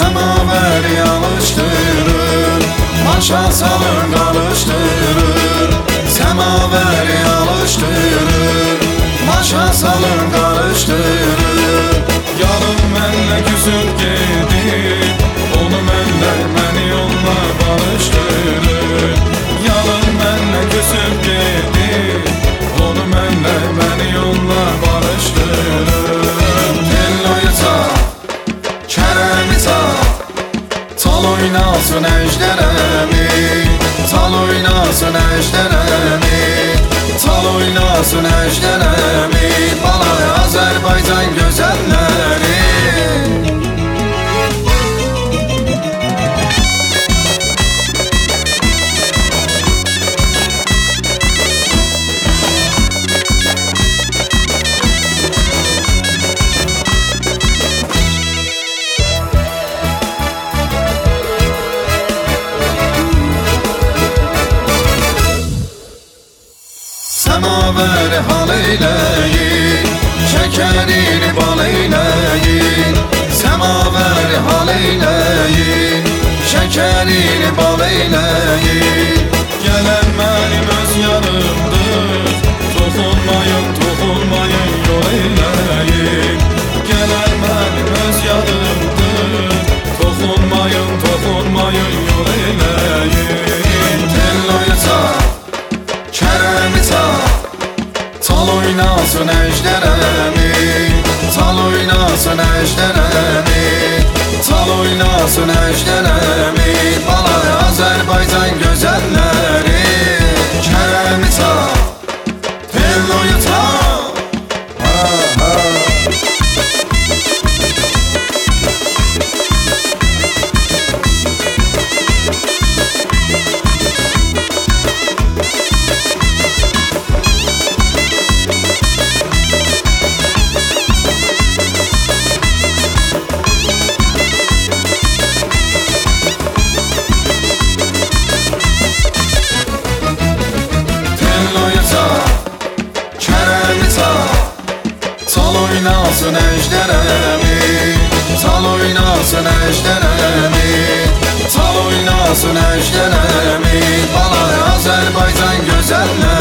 Semaveri alıştırır. Maşa salır karıştırır. Semaveri alıştırır. Maşa salır karıştırır. Yarım mənlə küsüb gedib oynasın ejderemi Tal oynasın ejderemi Tal oynasın ejderemi Semaveri hal eyleyin Şekerini bal eyleyin. Semaveri hal eyleyin Şekerini bal eyleyin. Gelen benim oynasın ejderemi Tal oynasın ejderemi Tal oynasın ejderemi varsa Sal oynasın ejderhemi Sal oynasın ejderhemi Sal oynasın ejderhemi Bana Azerbaycan gözeller